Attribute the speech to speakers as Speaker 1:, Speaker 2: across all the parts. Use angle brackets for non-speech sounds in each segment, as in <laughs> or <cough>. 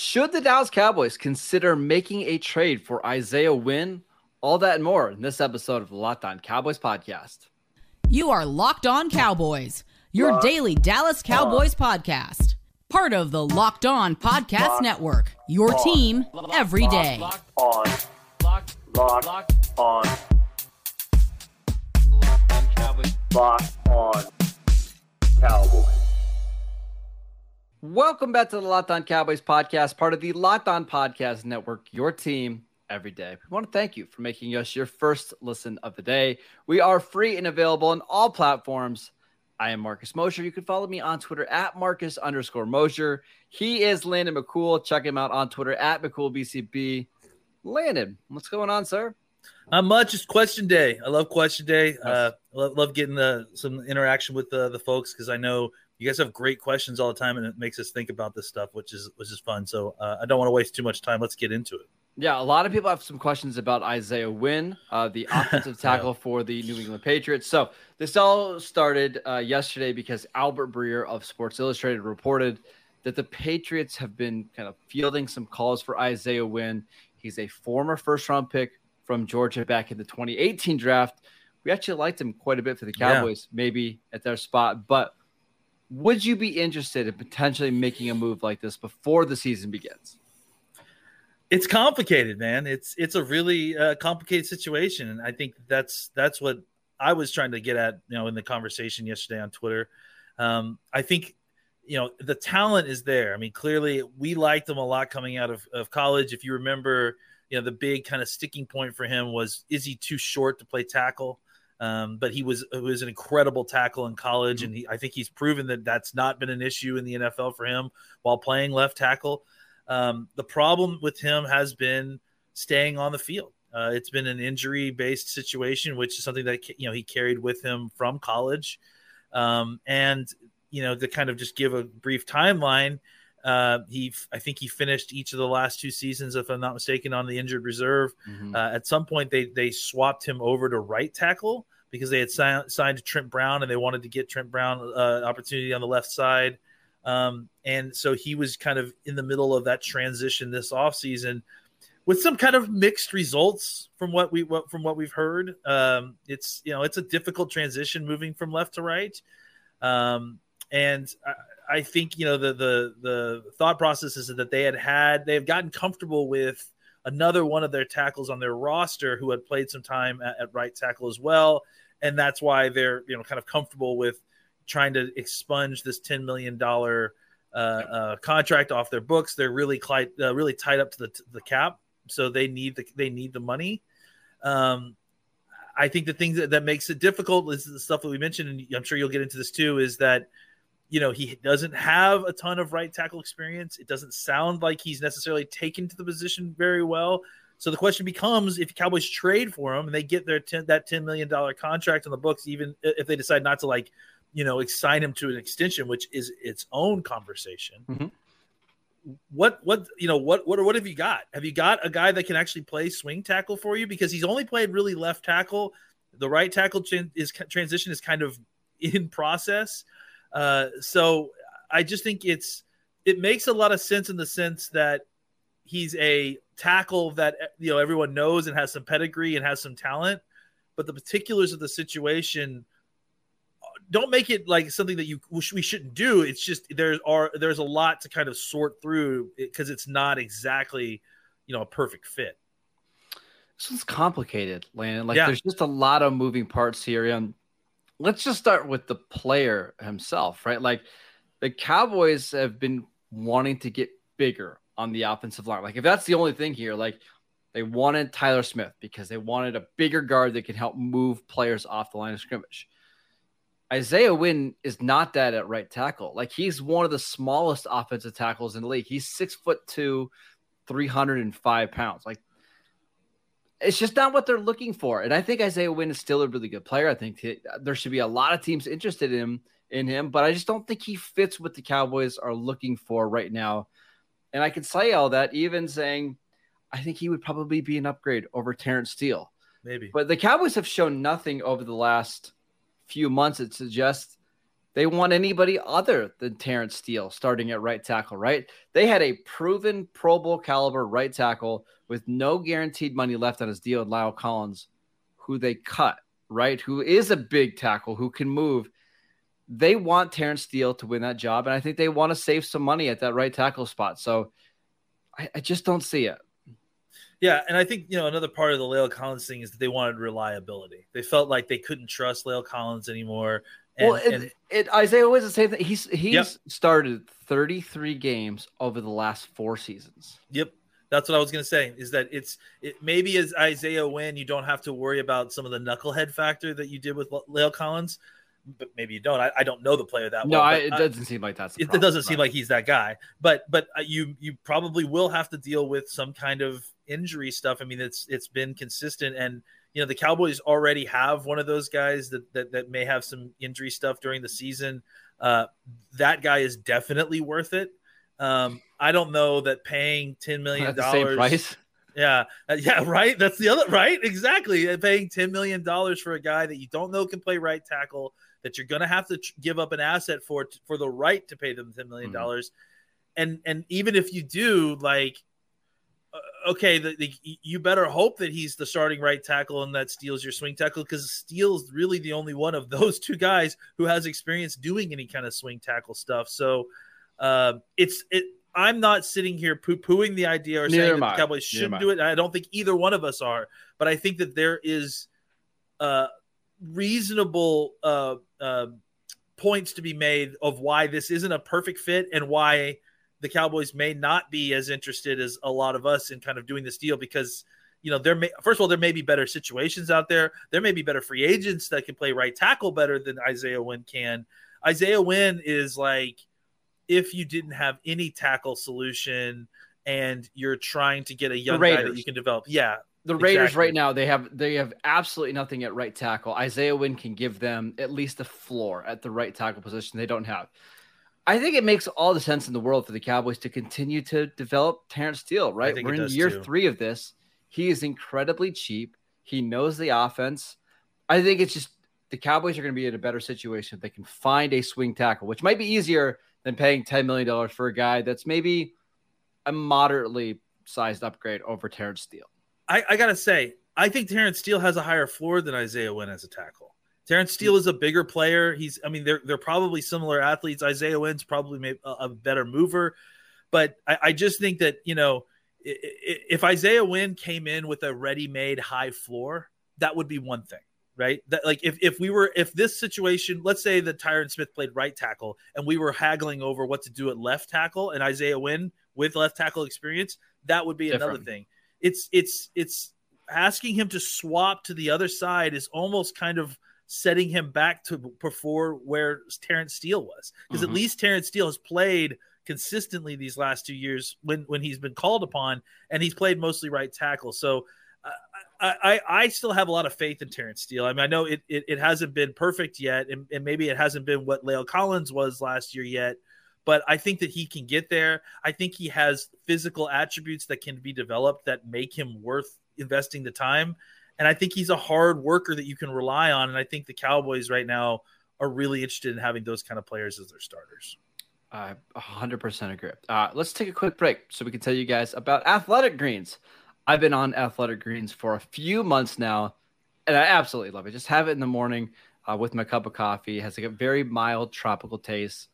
Speaker 1: Should the Dallas Cowboys consider making a trade for Isaiah Wynn? All that and more in this episode of the Locked On Cowboys podcast.
Speaker 2: You are Locked On Cowboys, your Locked daily Dallas Cowboys on. podcast. Part of the Locked On Podcast Locked Network, your on. team every day. Locked on. Locked, Locked on.
Speaker 1: Locked on Cowboys. Locked on Cowboys. Welcome back to the Locked On Cowboys podcast, part of the Locked On Podcast Network, your team every day. We want to thank you for making us your first listen of the day. We are free and available on all platforms. I am Marcus Mosher. You can follow me on Twitter at Marcus underscore Mosher. He is Landon McCool. Check him out on Twitter at McCoolBCB. Landon, what's going on, sir?
Speaker 3: Not much. It's question day. I love question day. Uh, love, love getting the, some interaction with the, the folks because I know you guys have great questions all the time, and it makes us think about this stuff, which is which is fun. So uh, I don't want to waste too much time. Let's get into it.
Speaker 1: Yeah, a lot of people have some questions about Isaiah Wynn, uh, the <laughs> offensive tackle for the New England Patriots. So this all started uh, yesterday because Albert Breer of Sports Illustrated reported that the Patriots have been kind of fielding some calls for Isaiah Wynn. He's a former first round pick from Georgia back in the 2018 draft. We actually liked him quite a bit for the Cowboys, yeah. maybe at their spot, but would you be interested in potentially making a move like this before the season begins?
Speaker 3: It's complicated, man. It's it's a really uh, complicated situation, and I think that's that's what I was trying to get at, you know, in the conversation yesterday on Twitter. Um, I think you know the talent is there. I mean, clearly we liked him a lot coming out of, of college. If you remember, you know, the big kind of sticking point for him was is he too short to play tackle? Um, but he was was an incredible tackle in college, and he, I think he's proven that that's not been an issue in the NFL for him while playing left tackle. Um, the problem with him has been staying on the field. Uh, it's been an injury based situation, which is something that you know he carried with him from college. Um, and you know to kind of just give a brief timeline, uh, he I think he finished each of the last two seasons, if I'm not mistaken, on the injured reserve. Mm-hmm. Uh, at some point, they they swapped him over to right tackle because they had signed, signed Trent Brown and they wanted to get Trent Brown uh, opportunity on the left side. Um, and so he was kind of in the middle of that transition this offseason with some kind of mixed results from what we what, from what we've heard. Um, it's you know it's a difficult transition moving from left to right, um, and I, I, think you know the the the thought process is that they had had they have gotten comfortable with another one of their tackles on their roster who had played some time at, at right tackle as well, and that's why they're you know kind of comfortable with trying to expunge this ten million dollar uh, uh, contract off their books. They're really quite, uh, really tied up to the the cap, so they need the they need the money. Um, I think the thing that, that makes it difficult is the stuff that we mentioned, and I'm sure you'll get into this too. Is that you know he doesn't have a ton of right tackle experience. It doesn't sound like he's necessarily taken to the position very well. So the question becomes: if Cowboys trade for him and they get their 10, that ten million dollar contract on the books, even if they decide not to like you know assign him to an extension, which is its own conversation. Mm-hmm. What what you know what what what have you got? Have you got a guy that can actually play swing tackle for you? Because he's only played really left tackle. The right tackle is transition is kind of <laughs> in process. Uh, so I just think it's it makes a lot of sense in the sense that he's a tackle that you know everyone knows and has some pedigree and has some talent, but the particulars of the situation don't make it like something that you we shouldn't do. It's just there are there's a lot to kind of sort through because it's not exactly you know a perfect fit.
Speaker 1: This one's complicated, Landon. Like yeah. there's just a lot of moving parts here, and let's just start with the player himself, right? Like the Cowboys have been wanting to get bigger on the offensive line. Like if that's the only thing here, like they wanted Tyler Smith because they wanted a bigger guard that can help move players off the line of scrimmage. Isaiah Wynn is not that at right tackle. Like he's one of the smallest offensive tackles in the league. He's six foot two, 305 pounds. Like it's just not what they're looking for. And I think Isaiah Wynn is still a really good player. I think he, there should be a lot of teams interested in him, in him, but I just don't think he fits what the Cowboys are looking for right now. And I can say all that, even saying I think he would probably be an upgrade over Terence Steele.
Speaker 3: Maybe.
Speaker 1: But the Cowboys have shown nothing over the last few months that suggests they want anybody other than Terence Steele starting at right tackle, right? They had a proven Pro Bowl caliber right tackle with no guaranteed money left on his deal with La'el Collins, who they cut, right? Who is a big tackle who can move. They want Terence Steele to win that job, and I think they want to save some money at that right tackle spot. So I, I just don't see it.
Speaker 3: Yeah, and I think you know another part of the La'el Collins thing is that they wanted reliability. They felt like they couldn't trust La'el Collins anymore.
Speaker 1: And, well, and, it, Isaiah was the same thing. He's he's yep. started 33 games over the last four seasons.
Speaker 3: Yep. That's what I was going to say. Is that it's it maybe as Isaiah Wynn, you don't have to worry about some of the knucklehead factor that you did with La'el Collins, but maybe you don't. I, I don't know the player that
Speaker 1: no,
Speaker 3: well.
Speaker 1: No, it doesn't seem like that's.
Speaker 3: It, it, doesn't seem like he's that guy. But but uh, you you probably will have to deal with some kind of injury stuff. I mean, it's it's been consistent and you know the Cowboys already have one of those guys that that, that may have some injury stuff during the season. Uh, that guy is definitely worth it. Um, I don't know that paying ten million dollars. Yeah, uh, yeah, right. That's the other right. Exactly, uh, paying ten million dollars for a guy that you don't know can play right tackle, that you're going to have to give up an asset for for the right to pay them ten million dollars, mm-hmm. and and even if you do, like okay, the, the, you better hope that he's the starting right tackle and that Steele's your swing tackle because Steele's really the only one of <laughs> those two guys who has experience doing any kind of swing tackle stuff. So uh, it's it. I'm not sitting here poo pooing the idea or Neither saying that the Cowboys shouldn't do it. I don't think either one of us are, but I think that there is uh, reasonable uh, uh, points to be made of why this isn't a perfect fit and why the Cowboys may not be as interested as a lot of us in kind of doing this deal because you know there may first of all there may be better situations out there. There may be better free agents that can play right tackle better than Isaiah Wynn can. Isaiah Wynn is like if you didn't have any tackle solution and you're trying to get a young guy that you can develop. Yeah.
Speaker 1: The Raiders exactly. right now they have they have absolutely nothing at right tackle. Isaiah Wynn can give them at least a floor at the right tackle position they don't have. I think it makes all the sense in the world for the Cowboys to continue to develop Terence Steele, right? We're in year too. three of this. He is incredibly cheap. He knows the offense. I think it's just the Cowboys are going to be in a better situation if they can find a swing tackle, which might be easier than paying $10 million for a guy that's maybe a moderately sized upgrade over Terence Steele.
Speaker 3: I, I got to say, I think Terence Steele has a higher floor than Isaiah Wynn as a tackle. Terence Steele is a bigger player. He's, I mean, they're they're probably similar athletes. Isaiah Wynn's probably a, a better mover, but I, I, just think that you know, if Isaiah Wynn came in with a ready-made high floor, that would be one thing, right? That like if if we were if this situation, let's say that Tyron Smith played right tackle and we were haggling over what to do at left tackle, and Isaiah Wynn with left tackle experience, that would be Different. another thing. It's it's it's asking him to swap to the other side is almost kind of setting him back to before where Terence Steele was. Because mm-hmm. at least Terence Steele has played consistently these last two years when when he's been called upon, and he's played mostly right tackle. So. I, I, I still have a lot of faith in Terence Steele. I mean, I know it, it, it hasn't been perfect yet, and, and maybe it hasn't been what La'el Collins was last year yet, but I think that he can get there. I think he has physical attributes that can be developed that make him worth investing the time. And I think he's a hard worker that you can rely on. And I think the Cowboys right now are really interested in having those kind of players as their starters.
Speaker 1: I 100% agree. Uh, let's take a quick break so we can tell you guys about Athletic Greens. I've been on Athletic Greens for a few months now, and I absolutely love it. Just have it in the morning uh, with my cup of coffee. It has like a very mild tropical taste.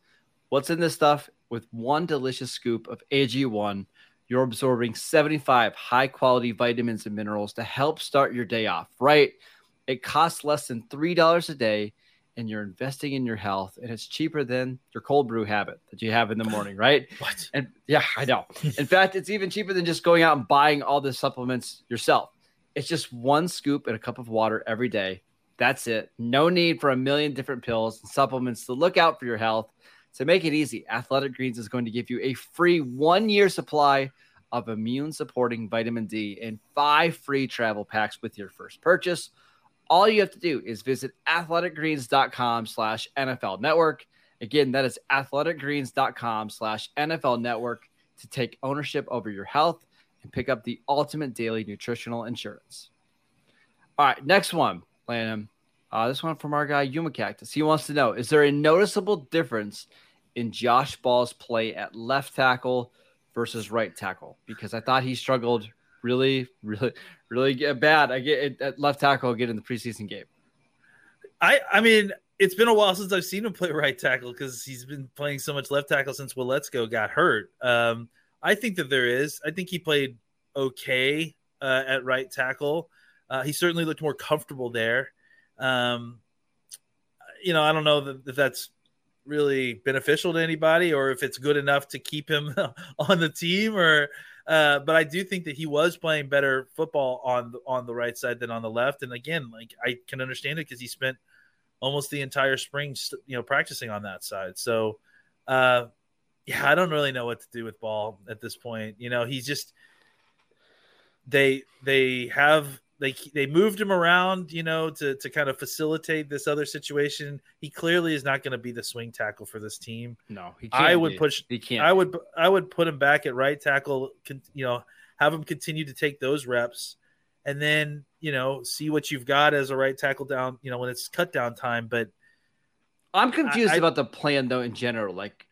Speaker 1: What's in this stuff? With one delicious scoop of AG1, you're absorbing 75 high quality vitamins and minerals to help start your day off right. It costs less than $3 a day and you're investing in your health and it's cheaper than your cold brew habit that you have in the morning, right? <laughs>
Speaker 3: What?
Speaker 1: And yeah, I know. In fact, it's even cheaper than just going out and buying all the supplements yourself. It's just one scoop and a cup of water every day. That's it. No need for a million different pills and supplements to look out for your health. To make it easy, Athletic Greens is going to give you a free one year supply of immune supporting vitamin D and five free travel packs with your first purchase. All you have to do is visit athleticgreens.com slash NFL network. Again, that is athleticgreens.com slash NFL network to take ownership over your health and pick up the ultimate daily nutritional insurance. All right, next one, Landon. Uh, this one from our guy Yuma Cactus. He wants to know: Is there a noticeable difference in Josh Ball's play at left tackle versus right tackle? Because I thought he struggled really, really, really bad. I get at left tackle again in the preseason game.
Speaker 3: I, I mean, it's been a while since I've seen him play right tackle because he's been playing so much left tackle since Waletzko got hurt. Um, I think that there is. I think he played okay uh, at right tackle. Uh, he certainly looked more comfortable there. Um, you know, I don't know that, that's really beneficial to anybody or if it's good enough to keep him <laughs> on the team or uh, but I do think that he was playing better football on the, on the right side than on the left. And again like I can understand it because he spent almost the entire spring you know practicing on that side. So uh, yeah I don't really know what to do with Ball at this point. You know he's just they they have they they moved him around, you know, to to kind of facilitate this other situation. He clearly is not going to be the swing tackle for this team.
Speaker 1: No,
Speaker 3: he I would be. push.
Speaker 1: He can't.
Speaker 3: I would I would put him back at right tackle. You know, have him continue to take those reps, and then you know see what you've got as a right tackle down. You know, when it's cut down time. But
Speaker 1: I'm confused I, about the plan though in general. Like,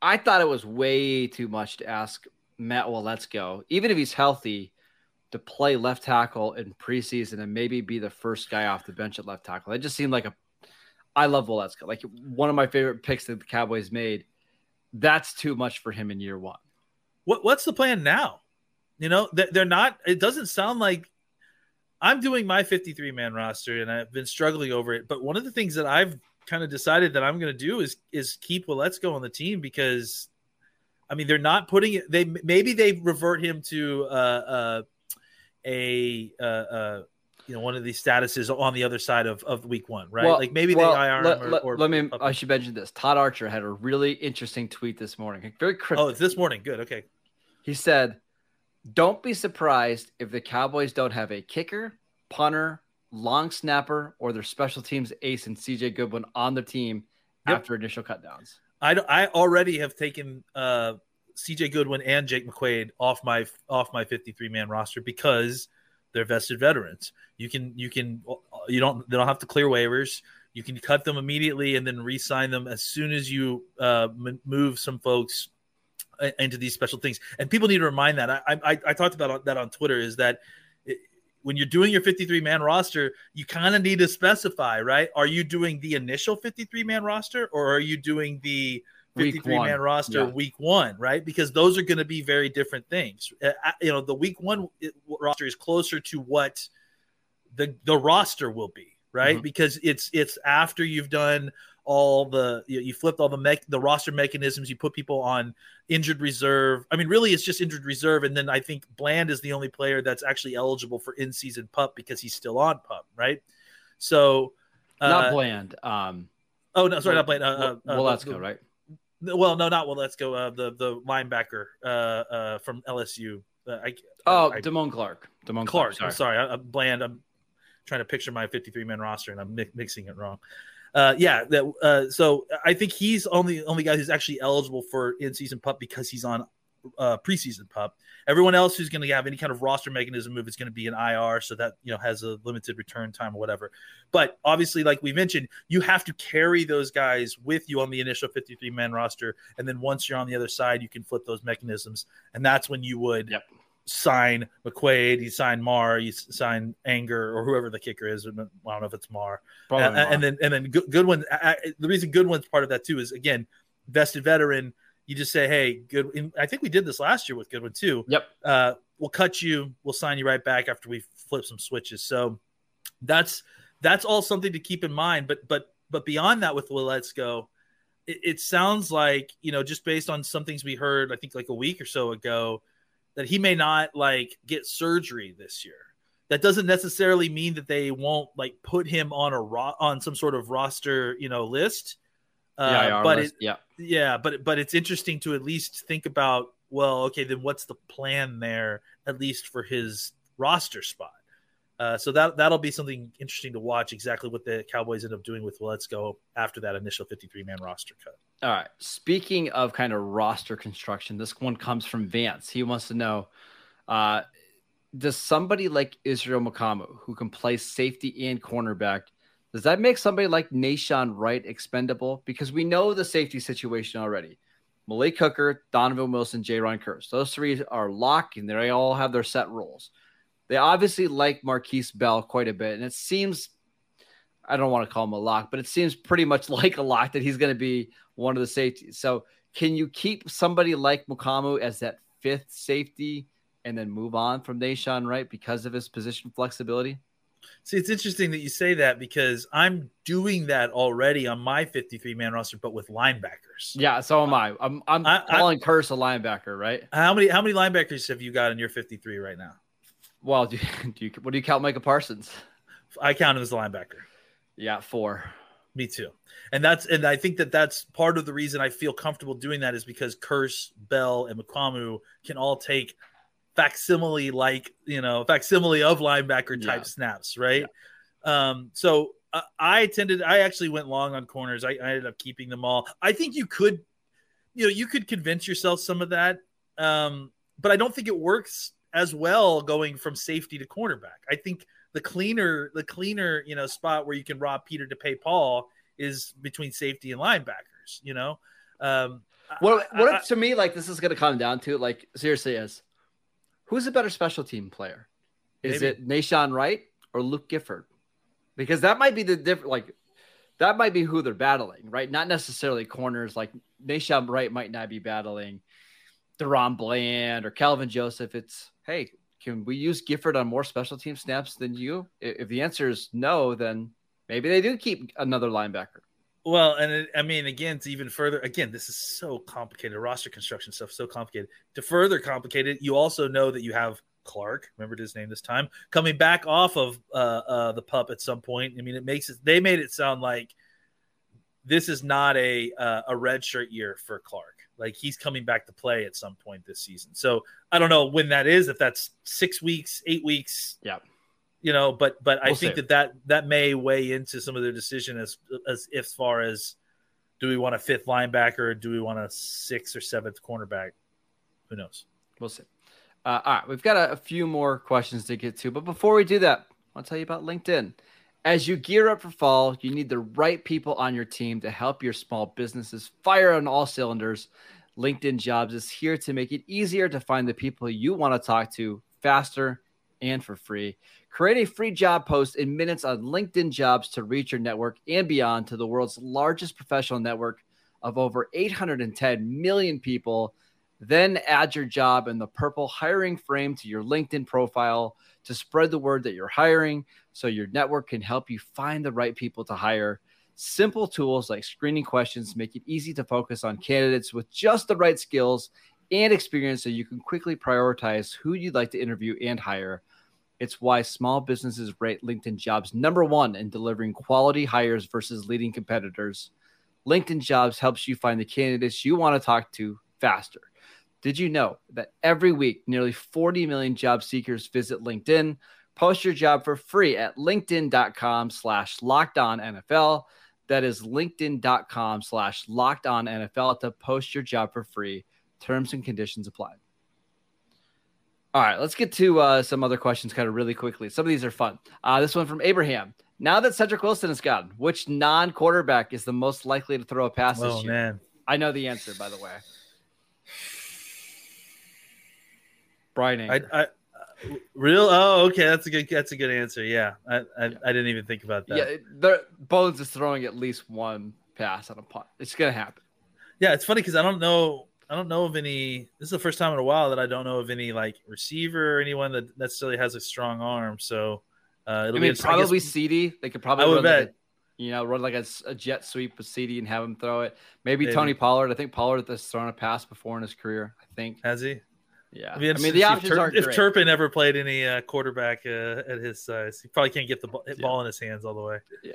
Speaker 1: I thought it was way too much to ask Matt. Well, let's go. Even if he's healthy to play left tackle in preseason and maybe be the first guy off the bench at left tackle. It just seemed like a. I love Waletzko, like one of my favorite picks that the Cowboys made. That's too much for him in year one.
Speaker 3: What What's the plan now? You know, they're not. It doesn't sound like I'm doing my 53 man roster, and I've been struggling over it. But one of the things that I've kind of decided that I'm going to do is is keep Waletzko on the team because, I mean, they're not putting it. They maybe they revert him to uh, uh, a uh, uh, you know one of these statuses on the other side of, of week one, right?
Speaker 1: Well,
Speaker 3: like maybe
Speaker 1: well,
Speaker 3: they IR
Speaker 1: let,
Speaker 3: or,
Speaker 1: let,
Speaker 3: or,
Speaker 1: let me. I should mention this. Todd Archer had a really interesting tweet this morning. Very cryptic.
Speaker 3: Oh, it's this morning. Good. Okay.
Speaker 1: He said, "Don't be surprised if the Cowboys don't have a kicker, punter, long snapper, or their special teams ace and CJ Goodwin on the team yep. after initial cutdowns."
Speaker 3: I I already have taken uh, CJ Goodwin and Jake McQuaide off my off my 53 man roster because they're vested veterans. You can you can you don't they don't have to clear waivers. You can cut them immediately and then re-sign them as soon as you uh, move some folks uh, into these special things. And people need to remind that I I, I talked about that on Twitter is that when you're doing your 53 man roster, you kind of need to specify, right? Are you doing the initial 53 man roster or are you doing the 53 man roster yeah. week one, right? Because those are going to be very different things. Uh, uh, you know, the week one roster is closer to what the the roster will be, right? Mm-hmm. Because it's it's after you've done all the you, you flipped all the mech, the roster mechanisms, you put people on injured reserve. I mean, really, it's just injured reserve, and then I think Bland is the only player that's actually eligible for in season pup because he's still on pup, right? So,
Speaker 1: uh, not Bland. Um,
Speaker 3: oh no, sorry, not Bland. Uh, uh,
Speaker 1: well, let's go right.
Speaker 3: Well, no, not well. Let's go. Uh, the the linebacker uh, uh, from LSU. Uh, I,
Speaker 1: oh, I, Damone Clark.
Speaker 3: Damone Clark. Clark sorry. I'm sorry. I, am bland. I'm trying to picture my 53 man roster, and I'm mi- mixing it wrong. Uh, yeah. That. Uh, so I think he's only only guy who's actually eligible for in season pup because he's on uh, preseason pup. Everyone else who's going to have any kind of roster mechanism move is going to be an IR, so that you know has a limited return time or whatever. But obviously, like we mentioned, you have to carry those guys with you on the initial 53 man roster, and then once you're on the other side, you can flip those mechanisms, and that's when you would.
Speaker 1: Yep.
Speaker 3: Sign McQuaide, you sign Mar, you sign Anger, or whoever the kicker is. I don't know if it's Maher. And, Maher. and, then and then Goodwin. The reason Goodwin's part of that too is again vested veteran you just say, "Hey, good." I think we did this last year with Goodwin too.
Speaker 1: Yep.
Speaker 3: Uh, we'll cut you. We'll sign you right back after we flip some switches. So that's that's all something to keep in mind. But but but beyond that, with Waletzko, it, it sounds like you know just based on some things we heard, I think like a week or so ago, that he may not like get surgery this year. That doesn't necessarily mean that they won't like put him on a ro- on some sort of roster, you know, list
Speaker 1: uh,
Speaker 3: but
Speaker 1: it,
Speaker 3: yeah, yeah, but but it's interesting to at least think about. Well, okay, then what's the plan there? At least for his roster spot. Uh, so that that'll be something interesting to watch. Exactly what the Cowboys end up doing with Waletzko after that initial 53 man roster cut.
Speaker 1: All right. Speaking of kind of roster construction, this one comes from Vance. He wants to know uh, Does somebody like Israel Mukuamu, who can play safety and cornerback, Does that make somebody like Nahshon Wright expendable? Because we know the safety situation already. Malik Hooker, Donovan Wilson, Jayron Kearse. Those three are locked and they all have their set roles. They obviously like Markquese Bell quite a bit. And it seems, I don't want to call him a lock, but it seems pretty much <laughs> like a lock that he's going to be one of the safeties. So can you keep somebody like Mukuamu as that fifth safety and then move on from Nahshon Wright because of his position flexibility?
Speaker 3: See, it's interesting that you say that because I'm doing that already on my 53 man roster, but with linebackers.
Speaker 1: Yeah, so am I. I'm I'm I, calling I, Kearse a linebacker, right?
Speaker 3: How many how many linebackers have you got in your 53 right now?
Speaker 1: Well, <laughs> do, do you what do you count Micah Parsons?
Speaker 3: I count him as a linebacker.
Speaker 1: Yeah, four.
Speaker 3: Me too. And that's and I think that that's part of the reason I feel comfortable doing that is because Kearse, Bell, and Mukuamu can all take facsimile like you know facsimile of linebacker type yeah. snaps, right? Yeah. Um, so uh, I tended I actually went long on corners. I, I, ended up keeping them all. I think you could, you know, you could convince yourself some of that, um, but I don't think it works as well going from safety to cornerback. I think the cleaner the cleaner you know spot where you can rob Peter to pay Paul is between safety and linebackers. You know. Um,
Speaker 1: what what I, to me like this is going to come down to like seriously is Who's a better special team player? Is Maybe. it Nahshon Wright or Luke Gifford? Because that might be the different like that might be who they're battling, right? Not necessarily corners like Nahshon Wright might not be battling DaRon Bland or Kelvin Joseph. It's hey, can we use Gifford on more special team snaps than you? If the answer is no, then maybe they do keep another linebacker.
Speaker 3: Well, and it, I mean, again, to even further, again, this is so complicated. Roster construction stuff so complicated. To further complicate it, you also know that you have Clark, remembered his name this time, coming back off of uh, uh, the pup at some point. I mean, it makes it. They made it sound like this is not a uh, a red shirt year for Clark. Like he's coming back to play at some point this season. So I don't know when that is. If that's six weeks, eight weeks.
Speaker 1: Yeah
Speaker 3: you know, but but we'll I think see. that, that that may weigh into some of their decision as as as far as do we want a fifth linebacker or do we want a sixth or seventh cornerback? Who knows?
Speaker 1: We'll see. Uh, all right, we've got a, a, few more questions to get to, but before we do that, I'll tell you about LinkedIn. As you gear up for fall, you need the right people on your team to help your small businesses fire on all cylinders. LinkedIn Jobs is here to make it easier to find the people you want to talk to faster and for free. Create a free job post in minutes on LinkedIn Jobs to reach your network and beyond to the world's largest professional network of over 810 million people. Then add your job in the purple hiring frame to your LinkedIn profile to spread the word that you're hiring so your network can help you find the right people to hire. Simple tools like screening questions make it easy to focus on candidates with just the right skills and experience so you can quickly prioritize who you'd like to interview and hire. It's why small businesses rate LinkedIn jobs number one in delivering quality hires versus leading competitors. LinkedIn jobs helps you find the candidates you want to talk to faster. Did you know that every week nearly 40 million job seekers visit LinkedIn? Post your job for free at linkedin.com slash locked on NFL. That is linkedin.com slash locked on NFL to post your job for free. Terms and conditions apply. All right, let's get to uh, some other questions kind of really quickly. Some of these are fun. Uh, this one from Abraham. Now that Cedric Wilson is gone, which non quarterback is the most likely to throw a pass oh, this year? Man. I know the answer, by the way. Bryan Anger. I, I,
Speaker 3: uh, real? Oh, okay. That's a good. That's a good answer. Yeah, I, I, yeah. I didn't even think about that.
Speaker 1: Yeah, the Bones is throwing at least one pass on a punt. It's gonna happen.
Speaker 3: Yeah, it's funny because I don't know I don't know of any. This is the first time in a while that I don't know of any like receiver or anyone that necessarily has a strong arm. So
Speaker 1: uh, it'll I mean, be probably CD. They could probably I would bet. Like a, you know, run like a, a, jet sweep with CD and have him throw it. Maybe, Maybe, Tony Pollard. I think Pollard has thrown a pass before in his career. I think
Speaker 3: has he?
Speaker 1: Yeah, I mean, I mean the options Tur-
Speaker 3: if Turpin ever played any uh, quarterback uh, at his size, he probably can't get the ball, ball in his hands all the way.
Speaker 1: Yeah,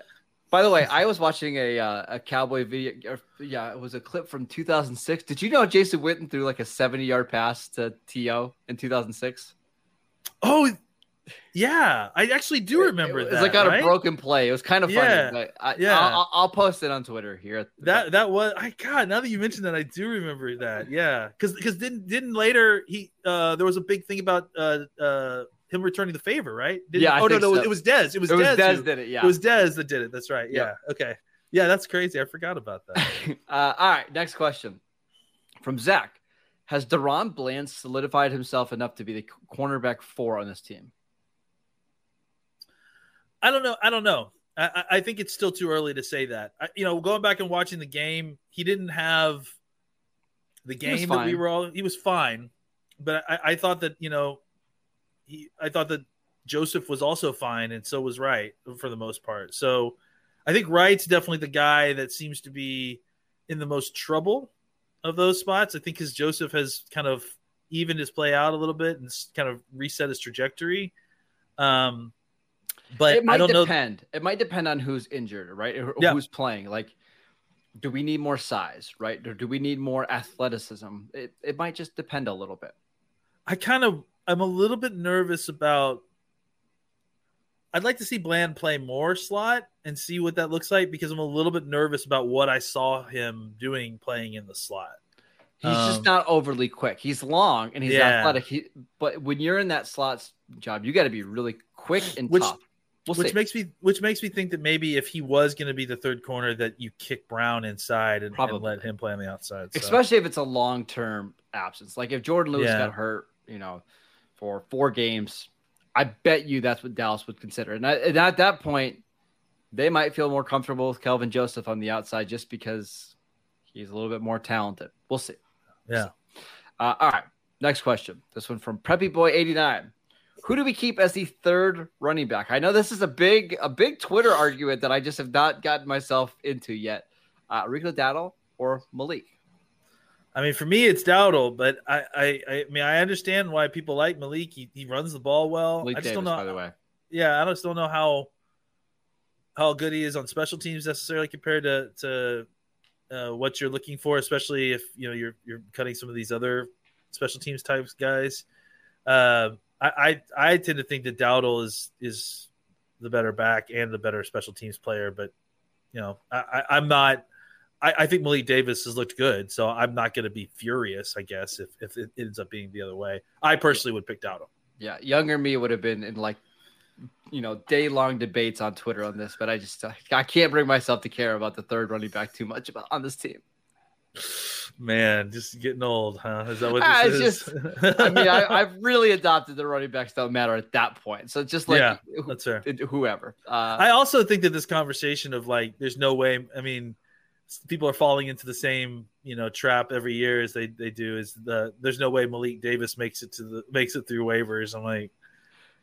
Speaker 1: by the way, I was watching a uh, a cowboy video. yeah, it was a clip from 2006. Did you know Jason Witten threw like a 70 yard pass to To in 2006?
Speaker 3: Oh, yeah, I actually do remember
Speaker 1: it,
Speaker 3: it that.
Speaker 1: like on right? a broken play. It was kind of funny. Yeah, I, yeah. I'll, I'll, post it on Twitter here.
Speaker 3: That that was I God. Now that you mentioned that, I do remember that. Yeah, because because didn't didn't later he uh there was a big thing about uh uh him returning the favor, right?
Speaker 1: Didn't, yeah.
Speaker 3: Oh no, no, so. it was Dez. It was it Dez. Was Dez who,
Speaker 1: did it. Yeah.
Speaker 3: It was Dez that did it. That's right. Yeah. yeah. Okay. Yeah, that's crazy. I forgot about that. <laughs>
Speaker 1: uh, all right. Next question from Zach. Has DaRon Bland solidified himself enough to be the cornerback four on this team?
Speaker 3: I don't know. I don't know. I, I think it's still too early to say that. I, you know, going back and watching the game, he didn't have the game that we were all. He was fine, but I, I thought that you know, he. I thought that Joseph was also fine, and so was Wright for the most part. So, I think Wright's definitely the guy that seems to be in the most trouble of those spots. I think because Joseph has kind of evened his play out a little bit and kind of reset his trajectory. Um, but
Speaker 1: it might
Speaker 3: I don't
Speaker 1: depend.
Speaker 3: Know...
Speaker 1: It might depend on who's injured, right? Or yeah. who's playing. Like, do we need more size, right? Or do we need more athleticism? It it might just depend a little bit.
Speaker 3: I kind of I'm a little bit nervous about. I'd like to see Bland play more slot and see what that looks like because I'm a little bit nervous about what I saw him doing playing in the slot.
Speaker 1: He's um, just not overly quick. He's long and he's yeah. athletic. He, but when you're in that slot job, you got to be really quick and
Speaker 3: which,
Speaker 1: tough.
Speaker 3: We'll which see. makes me which makes me think that maybe if he was going to be the third corner, that you kick Brown inside and, and let him play on the outside.
Speaker 1: So. Especially if it's a long term absence, like if Jordan Lewis yeah. got hurt, you know, for four games, I bet you that's what Dallas would consider. And, I, and at that point, they might feel more comfortable with Kelvin Joseph on the outside just because he's a little bit more talented. We'll see.
Speaker 3: Yeah.
Speaker 1: Uh, all right. Next question. This one from Preppy Boy eighty nine. Who do we keep as the third running back? I know this is a big a big Twitter argument that I just have not gotten myself into yet. Uh, Rico Dowdle or Malik?
Speaker 3: I mean, for me, it's Dowdle, but I, I, I mean, I understand why people like Malik. He, he runs the ball well.
Speaker 1: Malik
Speaker 3: I just
Speaker 1: Davis,
Speaker 3: don't know.
Speaker 1: By the way,
Speaker 3: yeah, I just don't know how how good he is on special teams necessarily compared to to uh, what you're looking for, especially if you know you're you're cutting some of these other special teams types guys. Uh, I, I, I tend to think that Dowdle is is the better back and the better special teams player, but you know I, I am not. I, I, think Malik Davis has looked good, so I'm not going to be furious. I guess if if it ends up being the other way, I personally would pick Dowdle.
Speaker 1: Yeah, younger me would have been in like you know day long debates on Twitter on this, but I just I can't bring myself to care about the third running back too much about on this team.
Speaker 3: Man, just getting old, huh? Is that what ah, this is?
Speaker 1: Just, I mean, I, have really adopted the running backs don't matter at that point. So just like
Speaker 3: yeah, that's fair.
Speaker 1: Whoever. Uh,
Speaker 3: I also think that this conversation of like, there's no way. I mean, people are falling into the same you know trap every year as they they do. Is the there's no way Malik Davis makes it to the makes it through waivers. I'm like,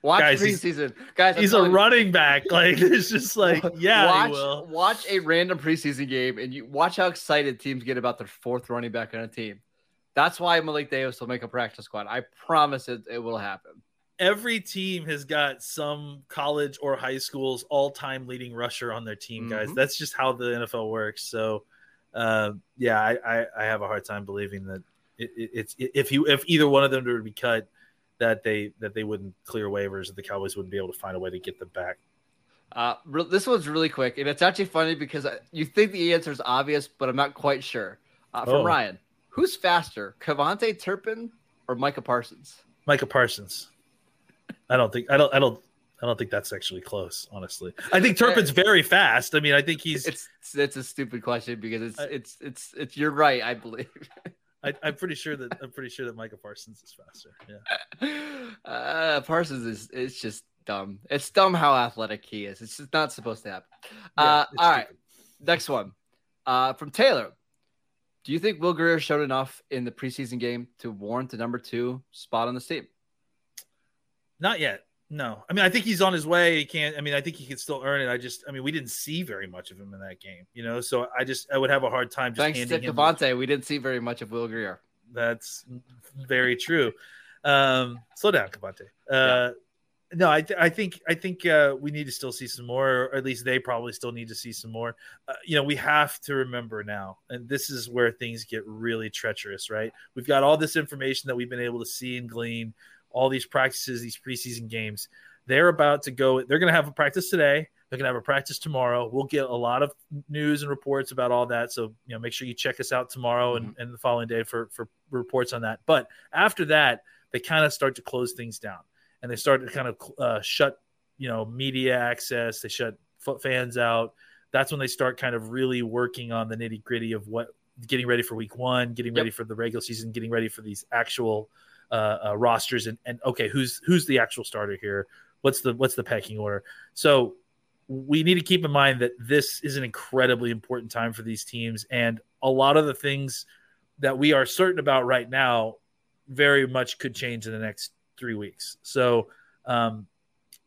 Speaker 1: Watch guys, preseason,
Speaker 3: he's,
Speaker 1: guys.
Speaker 3: I'm he's a running you. back. <laughs> Like it's just like yeah,
Speaker 1: watch, watch a random preseason game and you watch how excited teams get about their fourth running back on a team. That's why Malik Davis will make a practice squad. I promise it, it will happen.
Speaker 3: Every team has got some college or high school's all-time leading rusher on their team, guys. Mm-hmm. That's just how the NFL works. So, uh, yeah, I, I, I, have a hard time believing that it, it, it's if you if either one of them were to be cut that they that they wouldn't clear waivers and the Cowboys wouldn't be able to find a way to get them back.
Speaker 1: Uh, this one's really quick, and it's actually funny because you think the answer is obvious, but I'm not quite sure. Uh, from oh. Ryan, who's faster, KaVontae Turpin or Micah Parsons?
Speaker 3: Micah Parsons. I don't think I don't I don't I don't think that's actually close, honestly. I think Turpin's very fast. I mean, I think he's
Speaker 1: it's it's a stupid question because it's I, it's it's it's you're right, I believe. <laughs>
Speaker 3: I, am pretty sure that I'm pretty sure that Micah Parsons is faster.
Speaker 1: Yeah. <laughs> Uh, Parsons is it's just dumb. It's dumb how athletic he is. It's just not supposed to happen. Yeah, uh, all right, next one uh, from Taylor. Do you think Will Grier showed enough in the preseason game to warrant the number two spot on the team?
Speaker 3: Not yet. No, I mean, I think he's on his way. He can't. I mean, I think he can still earn it. I just, I mean, we didn't see very much of him in that game, you know. So I just, I would have a hard time. Just
Speaker 1: Thanks to KaVontae, we didn't see very much of Will Grier.
Speaker 3: That's very true. Um, slow down, KaVontae. Uh, yeah. No, I, th- I think, I think uh, we need to still see some more, or at least they probably still need to see some more. Uh, you know, we have to remember now, and this is where things get really treacherous, right? We've got all this information that we've been able to see and glean all these practices, these preseason games. They're about to go. They're going to have a practice today. They're going to have a practice tomorrow. We'll get a lot of news and reports about all that. So you know, make sure you check us out tomorrow and, mm-hmm. and the following day for for reports on that. But after that, they kind of start to close things down. and they start to kind of uh, shut, you know, media access, they shut fans out. That's when they start kind of really working on the nitty gritty of what getting ready for week one, getting ready for the regular season, getting ready for these actual uh, uh, rosters, and, and okay, who's who's the actual starter here? What's the what's the pecking order? So we need to keep in mind that this is an incredibly important time for these teams, and a lot of the things that we are certain about right now very much could change in the next three weeks. So um,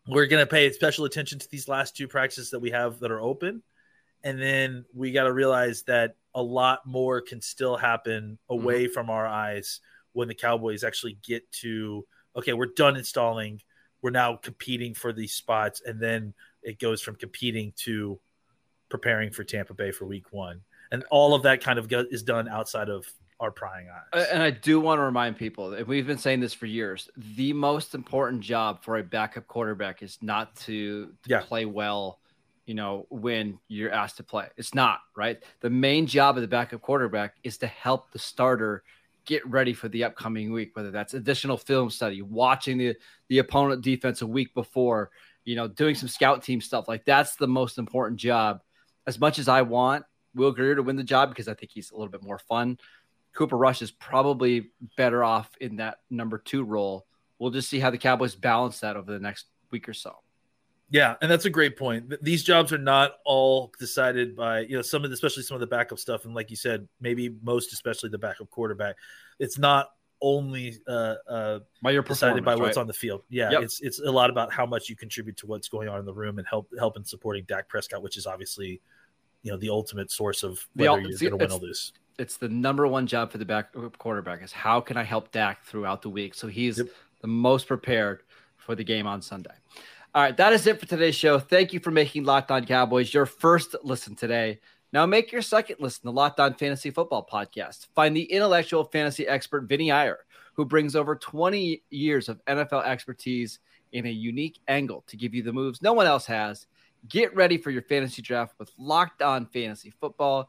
Speaker 3: we're going to pay special attention to these last two practices that we have that are open, and then we got to realize that a lot more can still happen away mm-hmm. from our eyes when the Cowboys actually get to okay, we're done installing, we're now competing for these spots, and then it goes from competing to preparing for Tampa Bay for Week One, and all of that kind of is done outside of our prying eyes.
Speaker 1: And I do want to remind people, and we've been saying this for years, the most important job for a backup quarterback is not to, to yeah. play well you know, when you're asked to play. It's not, right? The main job of the backup quarterback is to help the starter get ready for the upcoming week, whether that's additional film study, watching the the opponent defense a week before, you know, doing some scout team stuff. Like that's the most important job. As much as I want Will Grier to win the job because I think he's a little bit more fun, Cooper Rush is probably better off in that number two role. We'll just see how the Cowboys balance that over the next week or so.
Speaker 3: Yeah, and that's a great point. These jobs are not all decided by you know some of the, especially some of the backup stuff, and like you said, maybe most especially the backup quarterback. It's not only uh, uh,
Speaker 1: by your
Speaker 3: decided by what's
Speaker 1: right?
Speaker 3: on the field. Yeah, yep. it's it's a lot about how much you contribute to what's going on in the room and help help in supporting Dak Prescott, which is obviously you know the ultimate source of whether the, you're going to win or lose.
Speaker 1: It's the number one job for the backup quarterback is how can I help Dak throughout the week so he's yep. the most prepared for the game on Sunday. All right, that is it for today's show. Thank you for making Locked On Cowboys your first listen today. Now make your second listen to Locked On Fantasy Football Podcast. Find the intellectual fantasy expert Vinny Iyer, who brings over 20 years of NFL expertise in a unique angle to give you the moves no one else has. Get ready for your fantasy draft with Locked On Fantasy Football.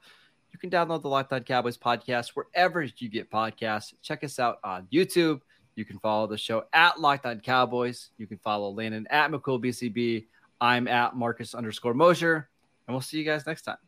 Speaker 1: You can download the Locked On Cowboys podcast wherever you get podcasts. Check us out on YouTube you can follow the show at Locked On Cowboys. You can follow Landon at McCool BCB. I'm at Marcus underscore Mosher. And we'll see you guys next time.